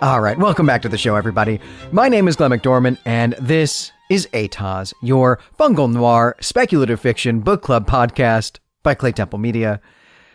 All right, welcome back to the show, everybody. My name is Glenn McDorman, and this is Atoz, your fungal noir speculative fiction book club podcast by Clay Temple Media.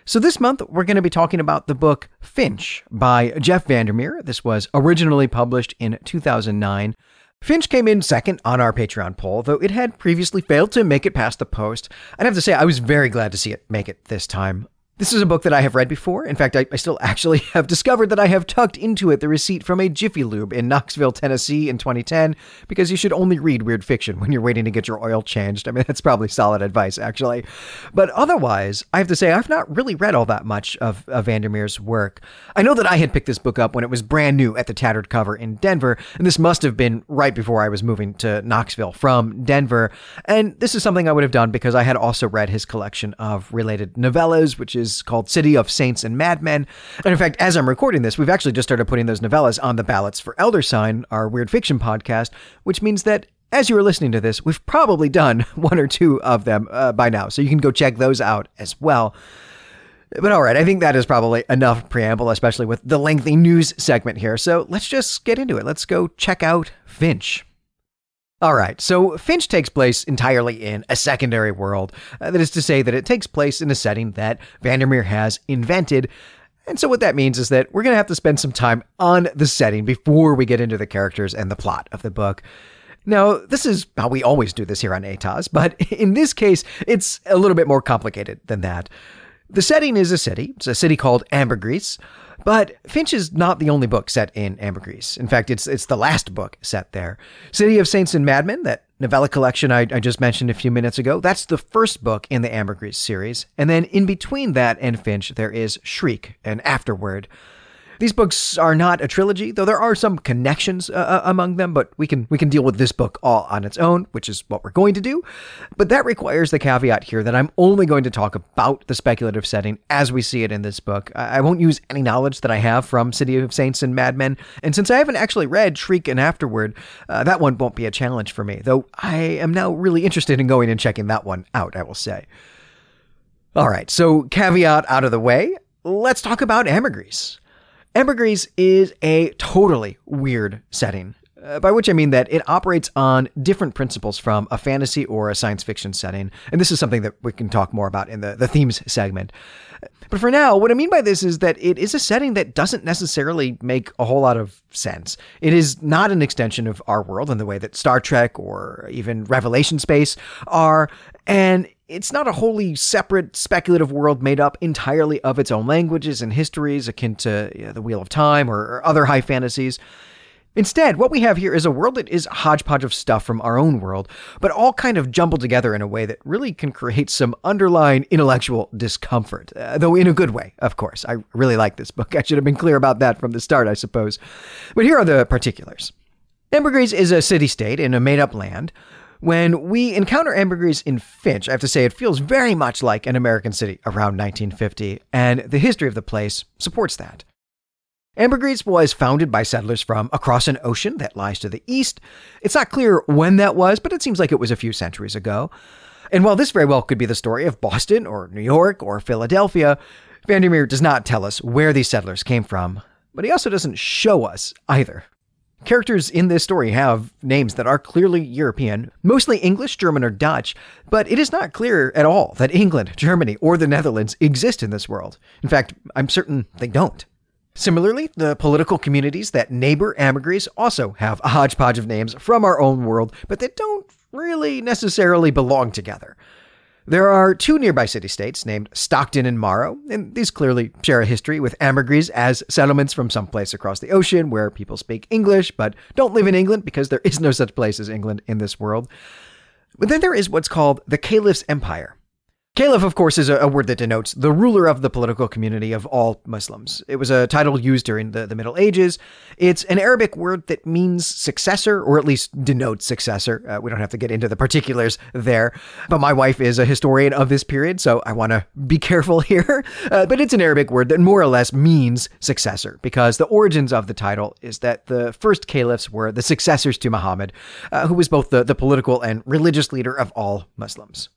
So, this month we're going to be talking about the book Finch by Jeff Vandermeer. This was originally published in 2009. Finch came in second on our Patreon poll, though it had previously failed to make it past the post. I'd have to say, I was very glad to see it make it this time. This is a book that I have read before. In fact, I, I, still actually have discovered that I have tucked into it the receipt from a Jiffy Lube in Knoxville, Tennessee in 2010, because you should only read weird fiction when you're waiting to get your oil changed. I mean, that's probably solid advice, actually. But otherwise, I have to say, I've not really read all that much of, of Vandermeer's work. I know that I had picked this book up when it was brand new at the tattered cover in Denver, and this must have been right before I was moving to Knoxville from Denver. And this is something I would have done because I had also read his collection of related novellas, which is is called City of Saints and Madmen. And in fact, as I'm recording this, we've actually just started putting those novellas on the ballots for Elder Sign, our weird fiction podcast, which means that as you are listening to this, we've probably done one or two of them uh, by now. So you can go check those out as well. But all right, I think that is probably enough preamble, especially with the lengthy news segment here. So let's just get into it. Let's go check out Finch. All right, so Finch takes place entirely in a secondary world. Uh, that is to say, that it takes place in a setting that Vandermeer has invented. And so, what that means is that we're going to have to spend some time on the setting before we get into the characters and the plot of the book. Now, this is how we always do this here on Atoz, but in this case, it's a little bit more complicated than that. The setting is a city. It's a city called Ambergris, but Finch is not the only book set in Ambergris. In fact, it's it's the last book set there. City of Saints and Madmen, that novella collection I, I just mentioned a few minutes ago, that's the first book in the Ambergris series. And then in between that and Finch, there is Shriek, an afterword. These books are not a trilogy, though there are some connections uh, uh, among them, but we can we can deal with this book all on its own, which is what we're going to do. But that requires the caveat here that I'm only going to talk about the speculative setting as we see it in this book. I, won't use any knowledge that I have from City of Saints and Madmen, and since I haven't actually read Shriek and Afterword, uh, that one won't be a challenge for me, though I am now really interested in going and checking that one out, I will say. All right, so caveat out of the way, let's talk about Ambergris. Ambergris is a totally weird setting. Uh, by which I mean that it operates on different principles from a fantasy or a science fiction setting. And this is something that we can talk more about in the, the themes segment. But for now, what I mean by this is that it is a setting that doesn't necessarily make a whole lot of sense. It is not an extension of our world in the way that Star Trek or even Revelation Space are. And it's not a wholly separate speculative world made up entirely of its own languages and histories akin to you know, the Wheel of Time or, or other high fantasies. Instead, what we have here is a world that is a hodgepodge of stuff from our own world, but all kind of jumbled together in a way that really can create some underlying intellectual discomfort, uh, though in a good way, of course. I really like this book. I should have been clear about that from the start, I suppose. But here are the particulars. Ambergris is a city state in a made up land. When we encounter ambergris in Finch, I have to say it feels very much like an American city around 1950, and the history of the place supports that. Ambergris was founded by settlers from across an ocean that lies to the east. It's not clear when that was, but it seems like it was a few centuries ago. And while this very well could be the story of Boston or New York or Philadelphia, Vandermeer does not tell us where these settlers came from, but he also doesn't show us either. Characters in this story have names that are clearly European, mostly English, German, or Dutch, but it is not clear at all that England, Germany, or the Netherlands exist in this world. In fact, I'm certain they don't. Similarly, the political communities that neighbor Ambergris also have a hodgepodge of names from our own world, but that don't really necessarily belong together. There are two nearby city states named Stockton and Morrow, and these clearly share a history with ambergris as settlements from someplace across the ocean where people speak English but don't live in England because there is no such place as England in this world. But then there is what's called the Caliph's Empire. Caliph, of course, is a, word that denotes the ruler of the political community of all Muslims. It was a title used during the, the Middle Ages. It's an Arabic word that means successor, or at least denotes successor. Uh, we don't have to get into the particulars there, but my wife is a historian of this period, so I want to be careful here. Uh, but it's an Arabic word that more or less means successor, because the origins of the title is that the first caliphs were the successors to Muhammad, uh, who was both the, the political and religious leader of all Muslims.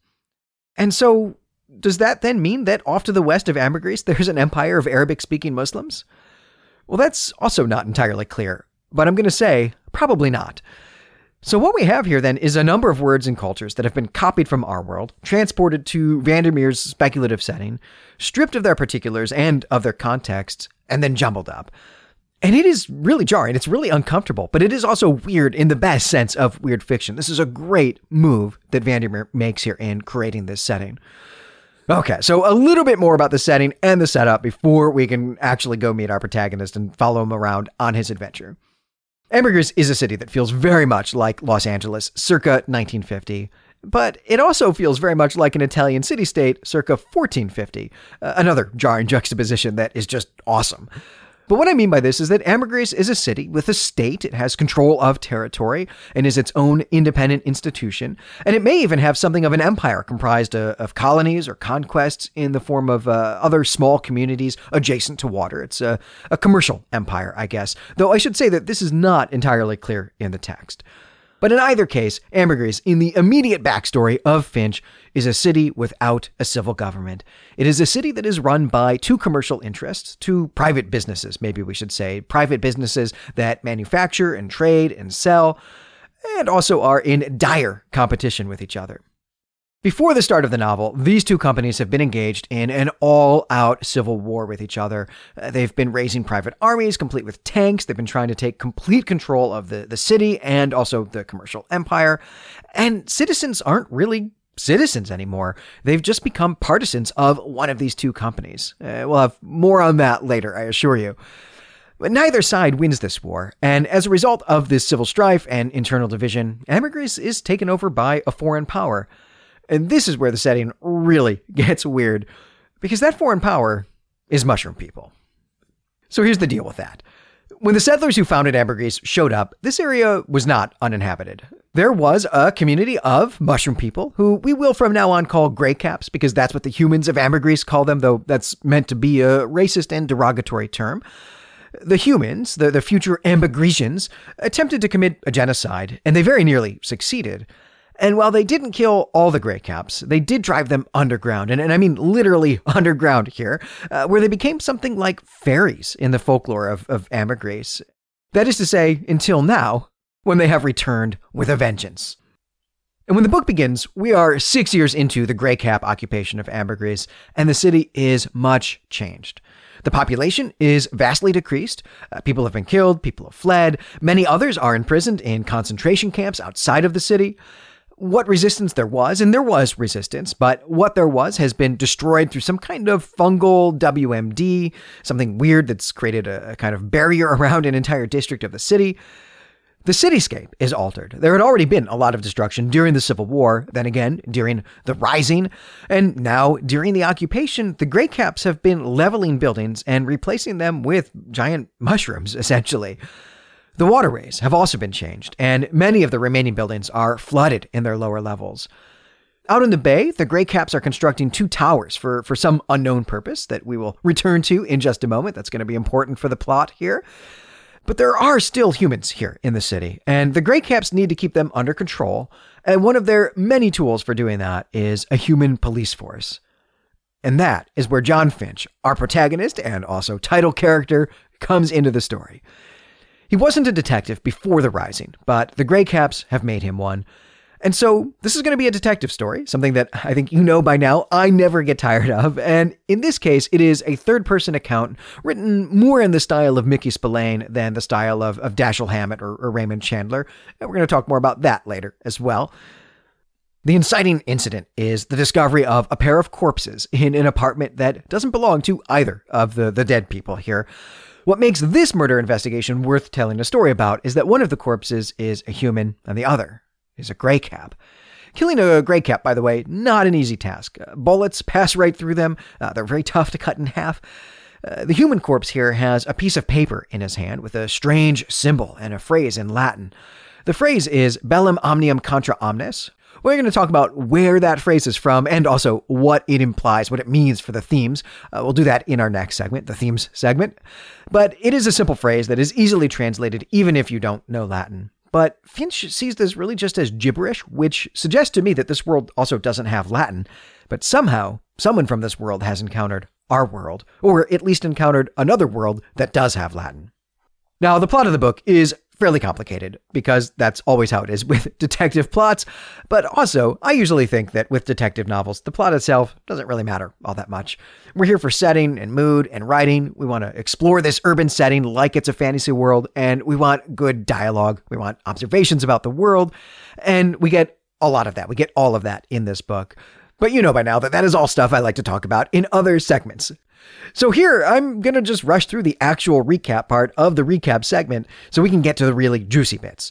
And so, does that then mean that off to the west of Ambergris, there's an empire of Arabic speaking Muslims? Well, that's also not entirely clear, but I'm going to say probably not. So, what we have here then is a number of words and cultures that have been copied from our world, transported to Vandermeer's speculative setting, stripped of their particulars and of their contexts, and then jumbled up. And it is really jarring. It's really uncomfortable, but it is also weird in the best sense of weird fiction. This is a great move that Vandermeer makes here in creating this setting. Okay, so a little bit more about the setting and the setup before we can actually go meet our protagonist and follow him around on his adventure. Ambergris is a city that feels very much like Los Angeles circa 1950 but it also feels very much like an Italian city state circa 1450, uh, another jarring juxtaposition that is just awesome. But what I mean by this is that Ambergris is a city with a state. It has control of territory and is its own independent institution. And it may even have something of an empire comprised of, colonies or conquests in the form of uh, other small communities adjacent to water. It's a, a commercial empire, I guess. Though I should say that this is not entirely clear in the text. But in either case, Ambergris, in the immediate backstory of Finch, is a city without a civil government. It is a city that is run by two commercial interests, two private businesses, maybe we should say, private businesses that manufacture and trade and sell, and also are in dire competition with each other. Before the start of the novel, these two companies have been engaged in an all out civil war with each other. Uh, they've been raising private armies, complete with tanks. They've been trying to take complete control of the, the city and also the commercial empire. And citizens aren't really citizens anymore. They've just become partisans of one of these two companies. Uh, we'll have more on that later, I assure you. But neither side wins this war, and as a result of this civil strife and internal division, Ambergris is taken over by a foreign power. And this is where the setting really gets weird, because that foreign power is mushroom people. So here's the deal with that. When the settlers who founded Ambergris showed up, this area was not uninhabited. There was a community of mushroom people who we will from now on call gray caps because that's what the humans of Ambergris call them, though that's meant to be a racist and derogatory term. The humans, the, the future Ambergrisians, attempted to commit a genocide, and they very nearly succeeded. And while they didn't kill all the Grey Caps, they did drive them underground, and, and I mean literally underground here, uh, where they became something like fairies in the folklore of, of Ambergris. That is to say, until now, when they have returned with a vengeance. And when the book begins, we are six years into the Grey Cap occupation of Ambergris, and the city is much changed. The population is vastly decreased. Uh, people have been killed, people have fled. Many others are imprisoned in concentration camps outside of the city what resistance there was, and there was resistance, but what there was has been destroyed through some kind of fungal WMD, something weird that's created a, a kind of barrier around an entire district of the city. The cityscape is altered. There had already been a lot of destruction during the Civil War, then again during the Rising, and now during the occupation, the Grey Caps have been leveling buildings and replacing them with giant mushrooms, essentially. The waterways have also been changed, and many of the remaining buildings are flooded in their lower levels. Out in the bay, the Grey Caps are constructing two towers for, for some unknown purpose that we will return to in just a moment. That's going to be important for the plot here. But there are still humans here in the city, and the Grey Caps need to keep them under control. And one of their many tools for doing that is a human police force. And that is where John Finch, our protagonist and also title character, comes into the story. He wasn't a detective before the Rising, but the Grey Caps have made him one. And so this is going to be a detective story, something that I think you know by now I never get tired of. And in this case, it is a third person account written more in the style of Mickey Spillane than the style of, of Dashiell Hammett or, or Raymond Chandler. And we're going to talk more about that later as well. The inciting incident is the discovery of a pair of corpses in an apartment that doesn't belong to either of the, the dead people here. What makes this murder investigation worth telling a story about is that one of the corpses is a human and the other is a gray cap. Killing a gray cap, by the way, not an easy task. Uh, bullets pass right through them, uh, they're very tough to cut in half. Uh, the human corpse here has a piece of paper in his hand with a strange symbol and a phrase in Latin. The phrase is bellum omnium contra omnes, we're going to talk about where that phrase is from and also what it implies, what it means for the themes. Uh, we'll do that in our next segment, the themes segment. But it is a simple phrase that is easily translated even if you don't know Latin. But Finch sees this really just as gibberish, which suggests to me that this world also doesn't have Latin. But somehow, someone from this world has encountered our world, or at least encountered another world that does have Latin. Now, the plot of the book is fairly complicated because that's always how it is with detective plots. But also, I usually think that with detective novels, the plot itself doesn't really matter all that much. We're here for setting and mood and writing. We want to explore this urban setting like it's a fantasy world, and we want good dialogue. We want observations about the world, and we get a lot of that. We get all of that in this book. But you know by now that that is all stuff I like to talk about in other segments. So here, I'm going to just rush through the actual recap part of the recap segment so we can get to the really juicy bits.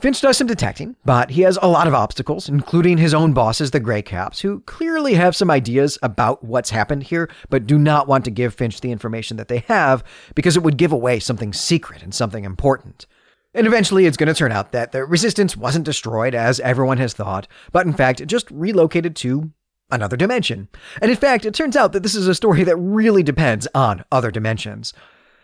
Finch does some detecting, but he has a lot of obstacles, including his own bosses, the Grey Caps, who clearly have some ideas about what's happened here, but do not want to give Finch the information that they have because it would give away something secret and something important. And eventually, it's going to turn out that the resistance wasn't destroyed as everyone has thought, but in fact just relocated to another dimension. And in fact, it turns out that this is a story that really depends on other dimensions.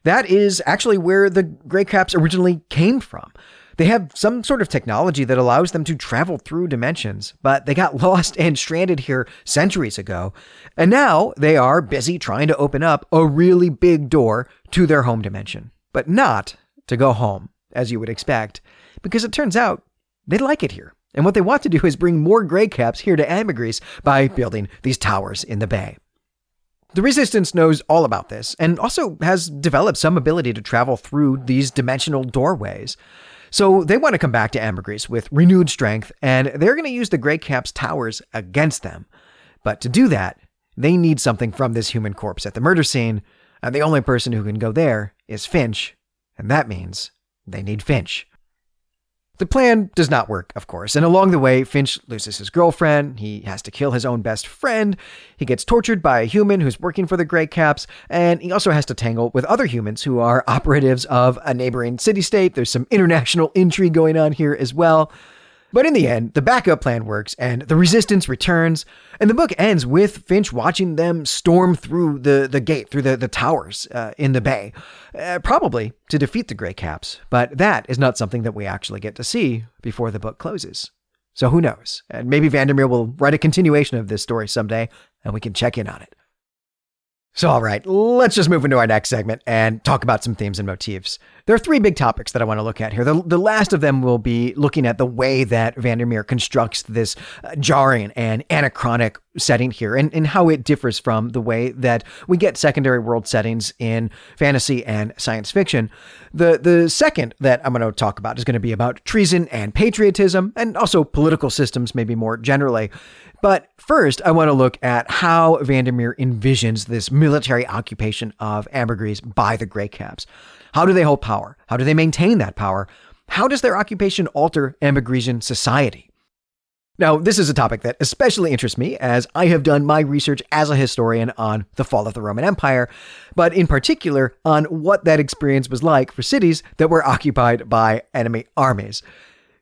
That is actually where the Grey Caps originally came from. They have some sort of technology that allows them to travel through dimensions, but they got lost and stranded here centuries ago. And now they are busy trying to open up a really big door to their home dimension, but not to go home as you would expect, because it turns out they like it here. And what they want to do is bring more Grey Caps here to Ambergris by building these towers in the bay. The Resistance knows all about this and also has developed some ability to travel through these dimensional doorways. So they want to come back to Ambergris with renewed strength, and they're going to use the Grey Caps towers against them. But to do that, they need something from this human corpse at the murder scene, and the only person who can go there is Finch, and that means they need Finch. The plan does not work, of course, and along the way, Finch loses his girlfriend, he has to kill his own best friend, he gets tortured by a human who's working for the Grey Caps, and he also has to tangle with other humans who are operatives of a neighboring city state. There's some international intrigue going on here as well. But in the end, the backup plan works and the resistance returns. And the book ends with Finch watching them storm through the, the gate, through the, the towers uh, in the bay, uh, probably to defeat the Grey Caps. But that is not something that we actually get to see before the book closes. So who knows? And maybe Vandermeer will write a continuation of this story someday and we can check in on it. So, all right, let's just move into our next segment and talk about some themes and motifs. There are three big topics that I want to look at here. The, the last of them will be looking at the way that Vandermeer constructs this uh, jarring and anachronic setting here and, and how it differs from the way that we get secondary world settings in fantasy and science fiction. The, the second that I'm going to talk about is going to be about treason and patriotism and also political systems, maybe more generally. But first, I want to look at how Vandermeer envisions this military occupation of Ambergris by the Grey Caps. How do they hold power? How do they maintain that power? How does their occupation alter Ambergrisian society? Now, this is a topic that especially interests me as I have done my research as a historian on the fall of the Roman Empire, but in particular on what that experience was like for cities that were occupied by enemy armies.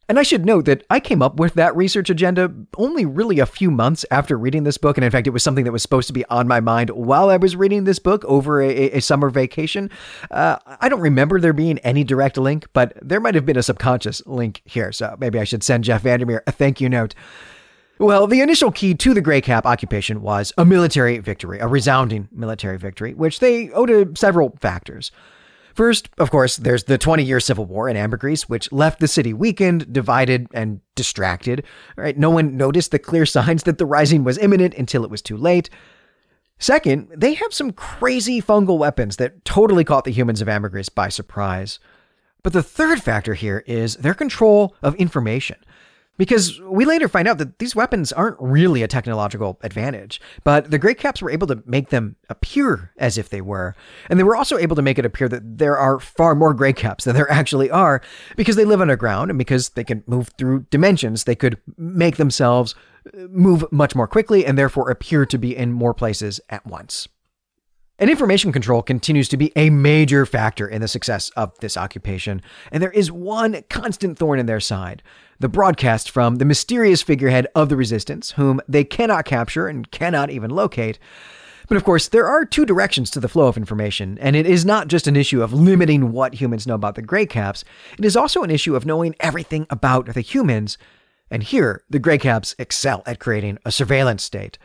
And I should note that I came up with that research agenda only really a few months after reading this book. And in fact, it was something that was supposed to be on my mind while I was reading this book over a, a summer vacation. Uh, I don't remember there being any direct link, but there might have been a subconscious link here. So maybe I should send Jeff Vandermeer a thank you note. Well, the initial key to the Grey Cap occupation was a military victory, a resounding military victory, which they owed to several factors. First, of course, there's the 20 year civil war in Ambergris, which left the city weakened, divided, and distracted. Right? No one noticed the clear signs that the rising was imminent until it was too late. Second, they have some crazy fungal weapons that totally caught the humans of Ambergris by surprise. But the third factor here is their control of information. Because we later find out that these weapons aren't really a technological advantage, but the Grey Caps were able to make them appear as if they were. And they were also able to make it appear that there are far more Grey Caps than there actually are, because they live underground and because they can move through dimensions, they could make themselves uh, move much more quickly and therefore appear to be in more places at once. And information control continues to be a major factor in the success of this occupation, and there is one constant thorn in their side the broadcast from the mysterious figurehead of the resistance, whom they cannot capture and cannot even locate. But of course, there are two directions to the flow of information, and it is not just an issue of limiting what humans know about the Grey Caps, it is also an issue of knowing everything about the humans. And here, the Grey Caps excel at creating a surveillance state.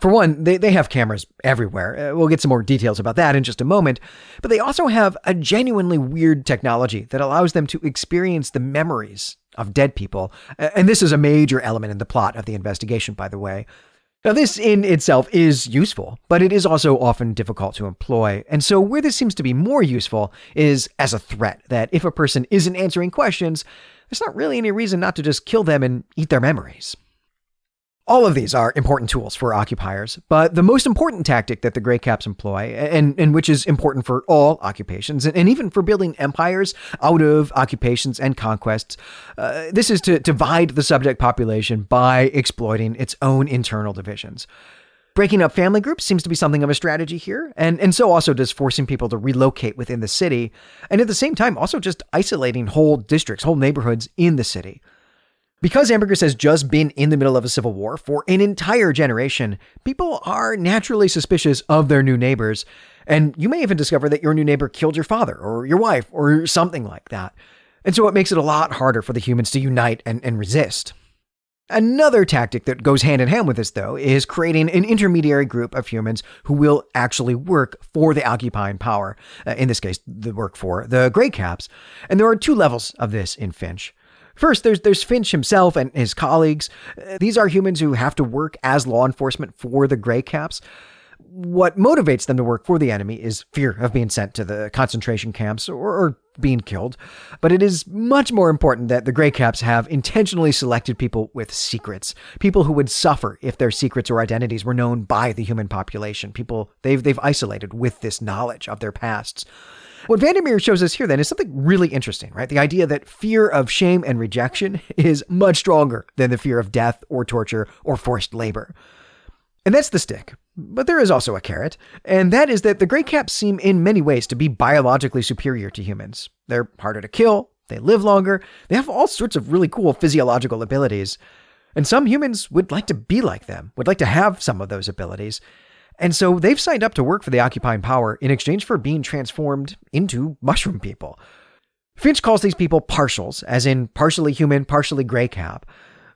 For one, they, they have cameras everywhere. Uh, we'll get some more details about that in just a moment. But they also have a genuinely weird technology that allows them to experience the memories of dead people. And this is a major element in the plot of the investigation, by the way. Now, this in itself is useful, but it is also often difficult to employ. And so, where this seems to be more useful is as a threat that if a person isn't answering questions, there's not really any reason not to just kill them and eat their memories. All of these are important tools for occupiers, but the most important tactic that the Grey Caps employ, and, and which is important for all occupations, and, even for building empires out of occupations and conquests, uh, this is to divide the subject population by exploiting its own internal divisions. Breaking up family groups seems to be something of a strategy here, and, and so also does forcing people to relocate within the city, and at the same time, also just isolating whole districts, whole neighborhoods in the city. Because Ambergris has just been in the middle of a civil war for an entire generation, people are naturally suspicious of their new neighbors. And you may even discover that your new neighbor killed your father or your wife or something like that. And so it makes it a lot harder for the humans to unite and, and resist. Another tactic that goes hand in hand with this, though, is creating an intermediary group of humans who will actually work for the occupying power. Uh, in this case, the work for the Grey Caps. And there are two levels of this in Finch. First, there's there's Finch himself and his colleagues. Uh, these are humans who have to work as law enforcement for the Grey Caps. What motivates them to work for the enemy is fear of being sent to the concentration camps or, or being killed. But it is much more important that the Grey Caps have intentionally selected people with secrets, people who would suffer if their secrets or identities were known by the human population, people they've they've isolated with this knowledge of their pasts. What Vandermeer shows us here then is something really interesting, right? The idea that fear of shame and rejection is much stronger than the fear of death or torture or forced labor. And that's the stick. But there is also a carrot, and that is that the Grey Caps seem in many ways to be biologically superior to humans. They're harder to kill, they live longer, they have all sorts of really cool physiological abilities. And some humans would like to be like them, would like to have some of those abilities. And so they've signed up to work for the occupying power in exchange for being transformed into mushroom people. Finch calls these people partials, as in partially human, partially gray cap.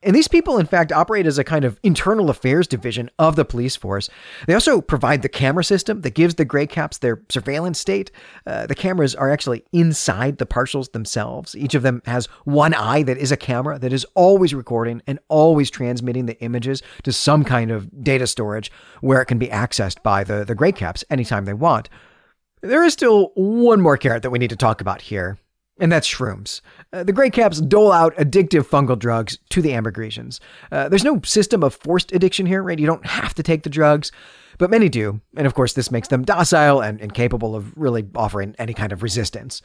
And these people, in fact, operate as a kind of internal affairs division of the police force. They also provide the camera system that gives the Grey Caps their surveillance state. Uh, the cameras are actually inside the partials themselves. Each of them has one eye that is a camera that is always recording and always transmitting the images to some kind of data storage where it can be accessed by the, the Grey Caps anytime they want. There is still one more carrot that we need to talk about here, and that's shrooms. Uh, the Grey Caps dole out addictive fungal drugs to the Ambergrisians. Uh, there's no system of forced addiction here, right? You don't have to take the drugs, but many do. And of course, this makes them docile and incapable of really offering any kind of resistance.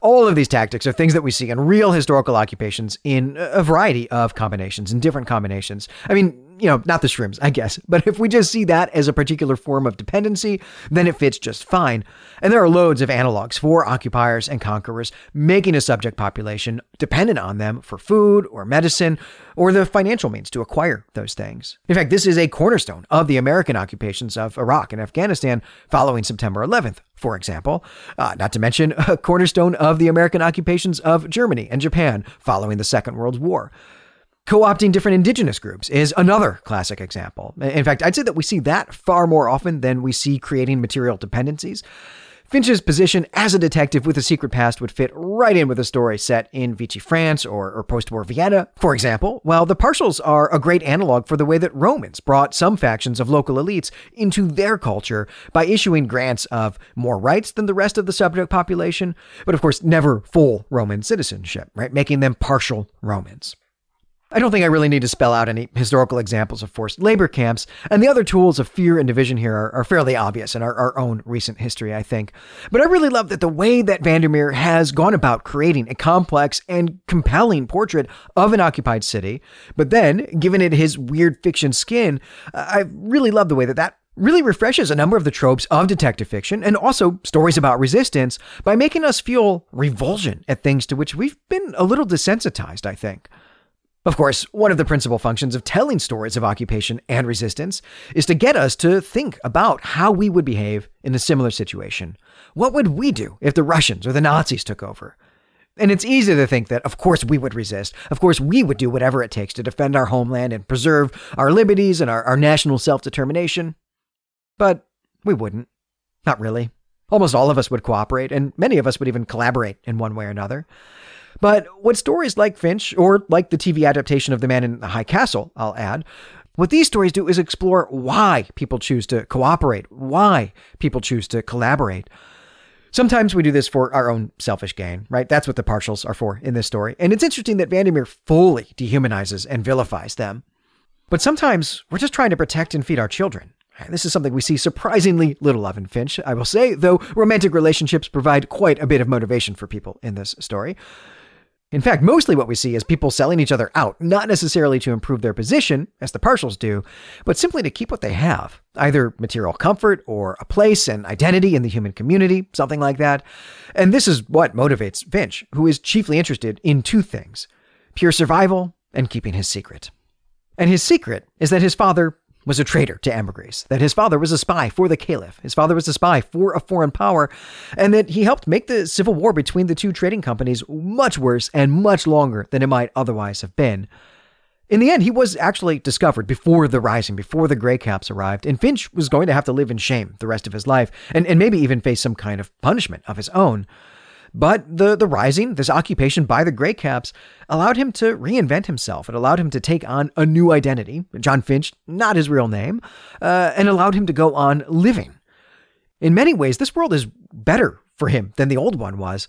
All of these tactics are things that we see in real historical occupations in a variety of combinations, in different combinations. I mean, you know, not the shrooms, I guess. But if we just see that as a particular form of dependency, then it fits just fine. And there are loads of analogs for occupiers and conquerors making a subject population dependent on them for food or medicine or the financial means to acquire those things. In fact, this is a cornerstone of the American occupations of Iraq and Afghanistan following September 11th, for example, uh, not to mention a cornerstone of the American occupations of Germany and Japan following the Second World War. Co opting different indigenous groups is another classic example. In fact, I'd say that we see that far more often than we see creating material dependencies. Finch's position as a detective with a secret past would fit right in with a story set in Vichy France or, or post war Vienna, for example, while the partials are a great analog for the way that Romans brought some factions of local elites into their culture by issuing grants of more rights than the rest of the subject population, but of course never full Roman citizenship, right? Making them partial Romans. I don't think I really need to spell out any historical examples of forced labor camps, and the other tools of fear and division here are, are fairly obvious in our, our, own recent history, I think. But I really love that the way that Vandermeer has gone about creating a complex and compelling portrait of an occupied city, but then, given it his weird fiction skin, I really love the way that that really refreshes a number of the tropes of detective fiction and also stories about resistance by making us feel revulsion at things to which we've been a little desensitized, I think. Of course, one of the principal functions of telling stories of occupation and resistance is to get us to think about how we would behave in a similar situation. What would we do if the Russians or the Nazis took over? And it's easy to think that, of course, we would resist. Of course, we would do whatever it takes to defend our homeland and preserve our liberties and our, our national self determination. But we wouldn't. Not really. Almost all of us would cooperate, and many of us would even collaborate in one way or another. But what stories like Finch, or like the TV adaptation of The Man in the High Castle, I'll add, what these stories do is explore why people choose to cooperate, why people choose to collaborate. Sometimes we do this for our own selfish gain, right? That's what the partials are for in this story. And it's interesting that Vandermeer fully dehumanizes and vilifies them. But sometimes we're just trying to protect and feed our children. This is something we see surprisingly little of in Finch, I will say, though romantic relationships provide quite a bit of motivation for people in this story. In fact, mostly what we see is people selling each other out, not necessarily to improve their position, as the partials do, but simply to keep what they have either material comfort or a place and identity in the human community, something like that. And this is what motivates Finch, who is chiefly interested in two things pure survival and keeping his secret. And his secret is that his father was a traitor to Ambergris, that his father was a spy for the Caliph, his father was a spy for a foreign power, and that he helped make the civil war between the two trading companies much worse and much longer than it might otherwise have been. In the end, he was actually discovered before the Rising, before the Grey Caps arrived, and Finch was going to have to live in shame the rest of his life, and, and maybe even face some kind of punishment of his own. But the, the rising, this occupation by the Grey Caps, allowed him to reinvent himself. It allowed him to take on a new identity, John Finch, not his real name, uh, and allowed him to go on living. In many ways, this world is better for him than the old one was.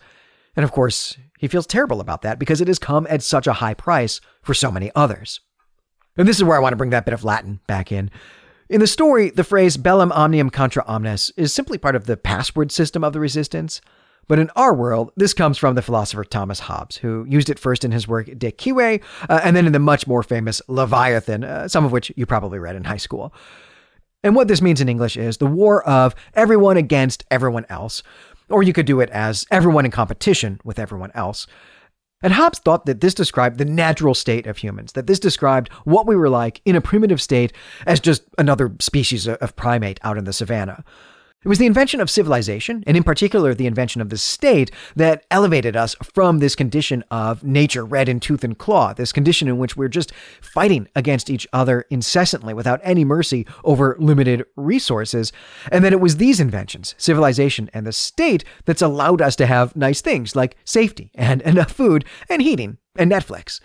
And of course, he feels terrible about that because it has come at such a high price for so many others. And this is where I want to bring that bit of Latin back in. In the story, the phrase bellum omnium contra omnes is simply part of the password system of the resistance. But in our world, this comes from the philosopher Thomas Hobbes, who used it first in his work De Cive, uh, and then in the much more famous Leviathan, uh, some of which you probably read in high school. And what this means in English is the war of everyone against everyone else, or you could do it as everyone in competition with everyone else. And Hobbes thought that this described the natural state of humans, that this described what we were like in a primitive state as just another species of primate out in the savannah. It was the invention of civilization, and in particular the invention of the state, that elevated us from this condition of nature red in tooth and claw, this condition in which we're just fighting against each other incessantly without any mercy over limited resources. And that it was these inventions, civilization and the state, that's allowed us to have nice things like safety and enough food and heating and Netflix.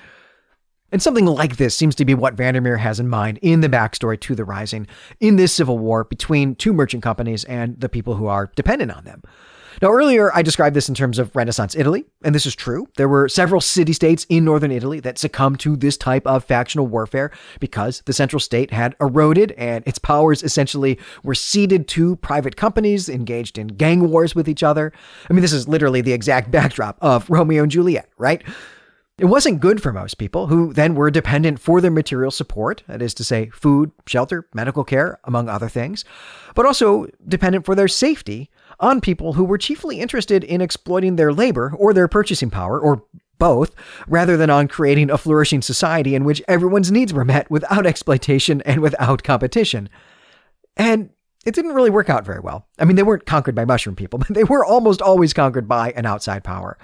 And something like this seems to be what Vandermeer has in mind in the backstory to the Rising, in this civil war between two merchant companies and the people who are dependent on them. Now, earlier I described this in terms of Renaissance Italy, and this is true. There were several city states in northern Italy that succumbed to this type of factional warfare because the central state had eroded and its powers essentially were ceded to private companies engaged in gang wars with each other. I mean, this is literally the exact backdrop of Romeo and Juliet, right? It wasn't good for most people, who then were dependent for their material support, that is to say, food, shelter, medical care, among other things, but also dependent for their safety on people who were chiefly interested in exploiting their labor or their purchasing power, or both, rather than on creating a flourishing society in which everyone's needs were met without exploitation and without competition. And it didn't really work out very well. I mean, they weren't conquered by mushroom people, but they were almost always conquered by an outside power.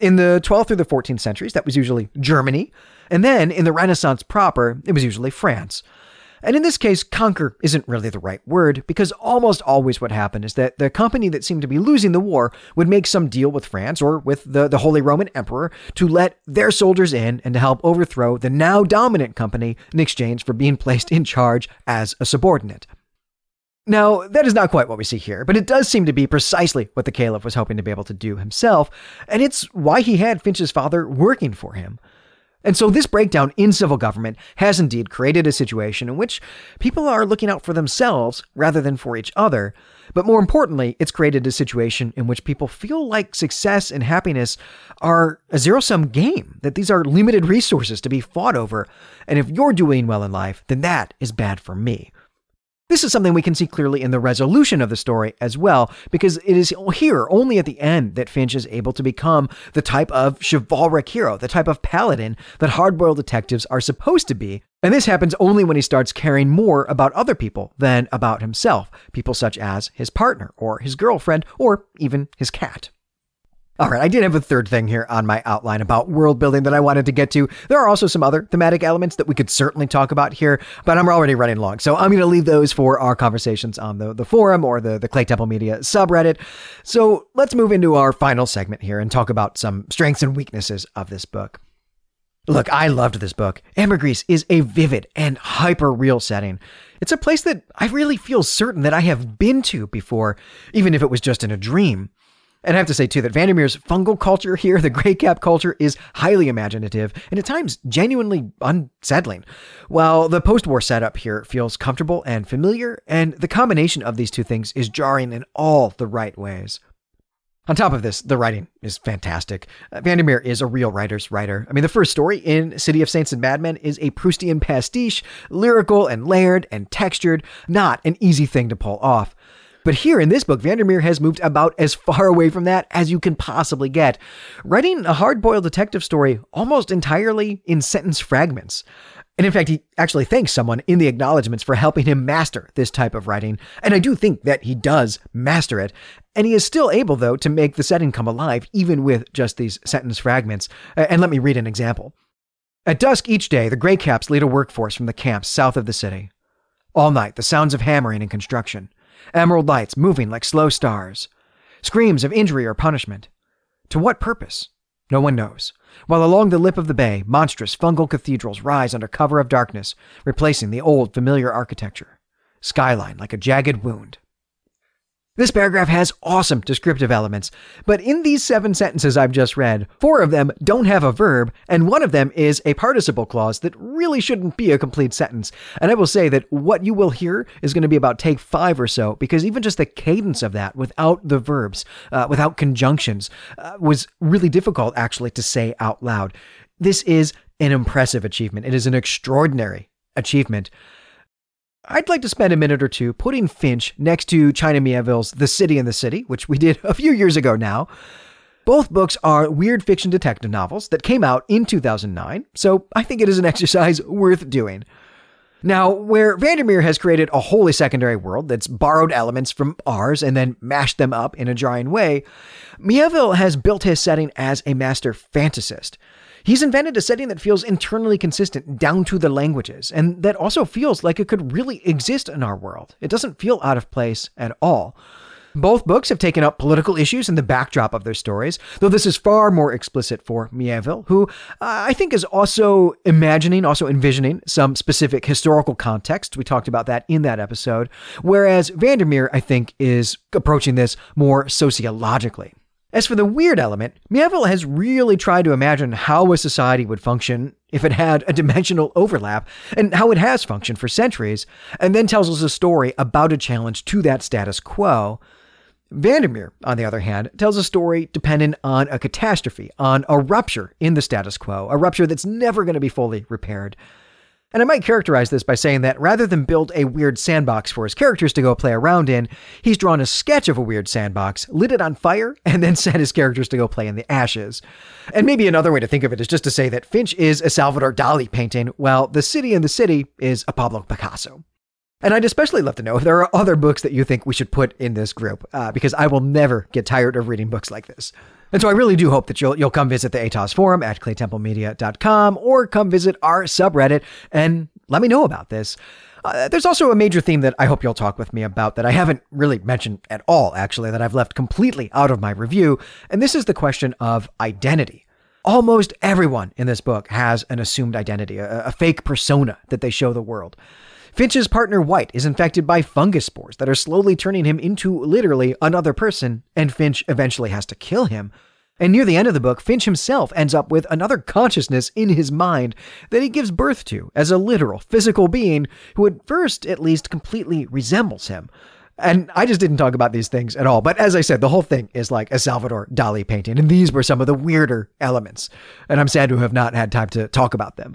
In the 12th through the 14th centuries, that was usually Germany. And then in the Renaissance proper, it was usually France. And in this case, conquer isn't really the right word because almost always what happened is that the company that seemed to be losing the war would make some deal with France or with the, the Holy Roman Emperor to let their soldiers in and to help overthrow the now dominant company in exchange for being placed in charge as a subordinate. Now, that is not quite what we see here, but it does seem to be precisely what the Caliph was hoping to be able to do himself, and it's why he had Finch's father working for him. And so, this breakdown in civil government has indeed created a situation in which people are looking out for themselves rather than for each other. But more importantly, it's created a situation in which people feel like success and happiness are a zero sum game, that these are limited resources to be fought over. And if you're doing well in life, then that is bad for me. This is something we can see clearly in the resolution of the story as well, because it is here, only at the end, that Finch is able to become the type of chivalric hero, the type of paladin that hardboiled detectives are supposed to be. And this happens only when he starts caring more about other people than about himself, people such as his partner, or his girlfriend, or even his cat. All right, I did have a third thing here on my outline about world building that I wanted to get to. There are also some other thematic elements that we could certainly talk about here, but I'm already running long. So I'm going to leave those for our conversations on the, the forum or the, the Clay Temple Media subreddit. So let's move into our final segment here and talk about some strengths and weaknesses of this book. Look, I loved this book. Ambergris is a vivid and hyper real setting. It's a place that I really feel certain that I have been to before, even if it was just in a dream. And I have to say, too, that Vandermeer's fungal culture here, the gray cap culture, is highly imaginative and at times genuinely unsettling. While the post war setup here feels comfortable and familiar, and the combination of these two things is jarring in all the right ways. On top of this, the writing is fantastic. Uh, Vandermeer is a real writer's writer. I mean, the first story in City of Saints and Madmen is a Proustian pastiche, lyrical and layered and textured, not an easy thing to pull off. But here in this book, Vandermeer has moved about as far away from that as you can possibly get, writing a hard boiled detective story almost entirely in sentence fragments. And in fact, he actually thanks someone in the acknowledgments for helping him master this type of writing. And I do think that he does master it. And he is still able, though, to make the setting come alive, even with just these sentence fragments. And let me read an example. At dusk each day, the Grey Caps lead a workforce from the camps south of the city. All night, the sounds of hammering and construction emerald lights moving like slow stars, screams of injury or punishment. To what purpose? No one knows. While along the lip of the bay, monstrous fungal cathedrals rise under cover of darkness, replacing the old familiar architecture. Skyline like a jagged wound. This paragraph has awesome descriptive elements, but in these seven sentences I've just read, four of them don't have a verb, and one of them is a participle clause that really shouldn't be a complete sentence. And I will say that what you will hear is going to be about take five or so, because even just the cadence of that without the verbs, uh, without conjunctions, uh, was really difficult actually to say out loud. This is an impressive achievement. It is an extraordinary achievement. I'd like to spend a minute or two putting Finch next to China Miéville's The City in the City, which we did a few years ago now. Both books are weird fiction detective novels that came out in 2009, so I think it is an exercise worth doing. Now, where Vandermeer has created a wholly secondary world that's borrowed elements from ours and then mashed them up in a jarring way, Miéville has built his setting as a master fantasist. He's invented a setting that feels internally consistent down to the languages, and that also feels like it could really exist in our world. It doesn't feel out of place at all. Both books have taken up political issues in the backdrop of their stories, though this is far more explicit for Miéville, who uh, I think is also imagining, also envisioning some specific historical context. We talked about that in that episode. Whereas Vandermeer, I think, is approaching this more sociologically. As for the weird element, Miéville has really tried to imagine how a society would function if it had a dimensional overlap, and how it has functioned for centuries, and then tells us a story about a challenge to that status quo. Vandermeer, on the other hand, tells a story dependent on a catastrophe, on a rupture in the status quo, a rupture that's never going to be fully repaired. And I might characterize this by saying that rather than build a weird sandbox for his characters to go play around in, he's drawn a sketch of a weird sandbox, lit it on fire, and then sent his characters to go play in the ashes. And maybe another way to think of it is just to say that Finch is a Salvador Dali painting, while The City in the City is a Pablo Picasso. And I'd especially love to know if there are other books that you think we should put in this group, uh, because I will never get tired of reading books like this. And so I really do hope that you'll you'll come visit the Atoz forum at claytemplemedia.com or come visit our subreddit and let me know about this. Uh, there's also a major theme that I hope you'll talk with me about that I haven't really mentioned at all, actually, that I've left completely out of my review, and this is the question of identity. Almost everyone in this book has an assumed identity, a, a fake persona that they show the world. Finch's partner White is infected by fungus spores that are slowly turning him into literally another person, and Finch eventually has to kill him. And near the end of the book, Finch himself ends up with another consciousness in his mind that he gives birth to as a literal, physical being who, at first at least, completely resembles him. And I just didn't talk about these things at all. But as I said, the whole thing is like a Salvador Dali painting. And these were some of the weirder elements. And I'm sad to have not had time to talk about them.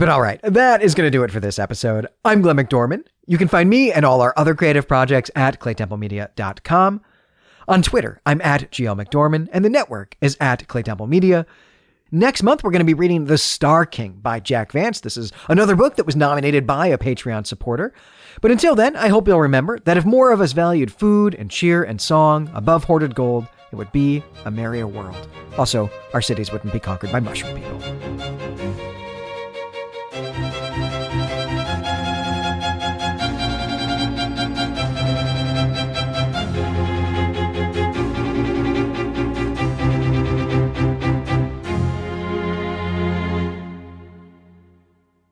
But all right, that is going to do it for this episode. I'm Glenn McDorman. You can find me and all our other creative projects at claytemplemedia.com. On Twitter, I'm at GL McDorman, and the network is at Claytemple Media. Next month, we're going to be reading The Star King by Jack Vance. This is another book that was nominated by a Patreon supporter. But until then, I hope you'll remember that if more of us valued food and cheer and song above hoarded gold, it would be a merrier world. Also, our cities wouldn't be conquered by mushroom people.